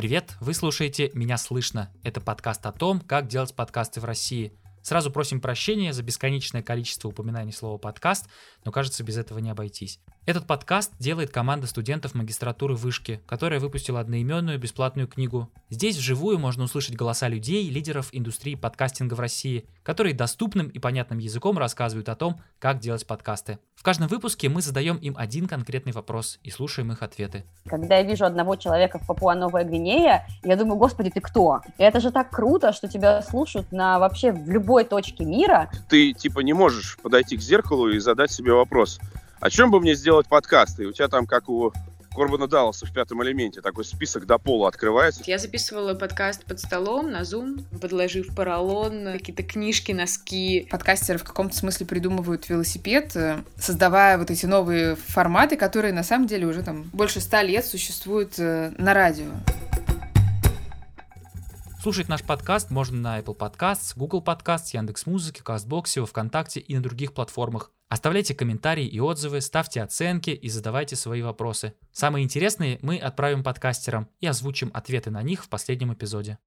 Привет, вы слушаете «Меня слышно». Это подкаст о том, как делать подкасты в России. Сразу просим прощения за бесконечное количество упоминаний слова «подкаст», но кажется, без этого не обойтись. Этот подкаст делает команда студентов магистратуры Вышки, которая выпустила одноименную бесплатную книгу. Здесь вживую можно услышать голоса людей, лидеров индустрии подкастинга в России, которые доступным и понятным языком рассказывают о том, как делать подкасты. В каждом выпуске мы задаем им один конкретный вопрос и слушаем их ответы. Когда я вижу одного человека в Папуа-Новая Гвинея, я думаю, господи, ты кто? И это же так круто, что тебя слушают на вообще в любой точке мира. Ты типа не можешь подойти к зеркалу и задать себе вопрос, о чем бы мне сделать подкаст? И у тебя там, как у Корбана Далласа в пятом элементе. Такой список до пола открывается. Я записывала подкаст под столом на Zoom, подложив поролон, какие-то книжки, носки. Подкастеры в каком-то смысле придумывают велосипед, э, создавая вот эти новые форматы, которые на самом деле уже там больше ста лет существуют э, на радио. Слушать наш подкаст можно на Apple Podcasts, Google Podcasts, Яндекс.Музыке, Кастбоксе, ВКонтакте и на других платформах. Оставляйте комментарии и отзывы, ставьте оценки и задавайте свои вопросы. Самые интересные мы отправим подкастерам и озвучим ответы на них в последнем эпизоде.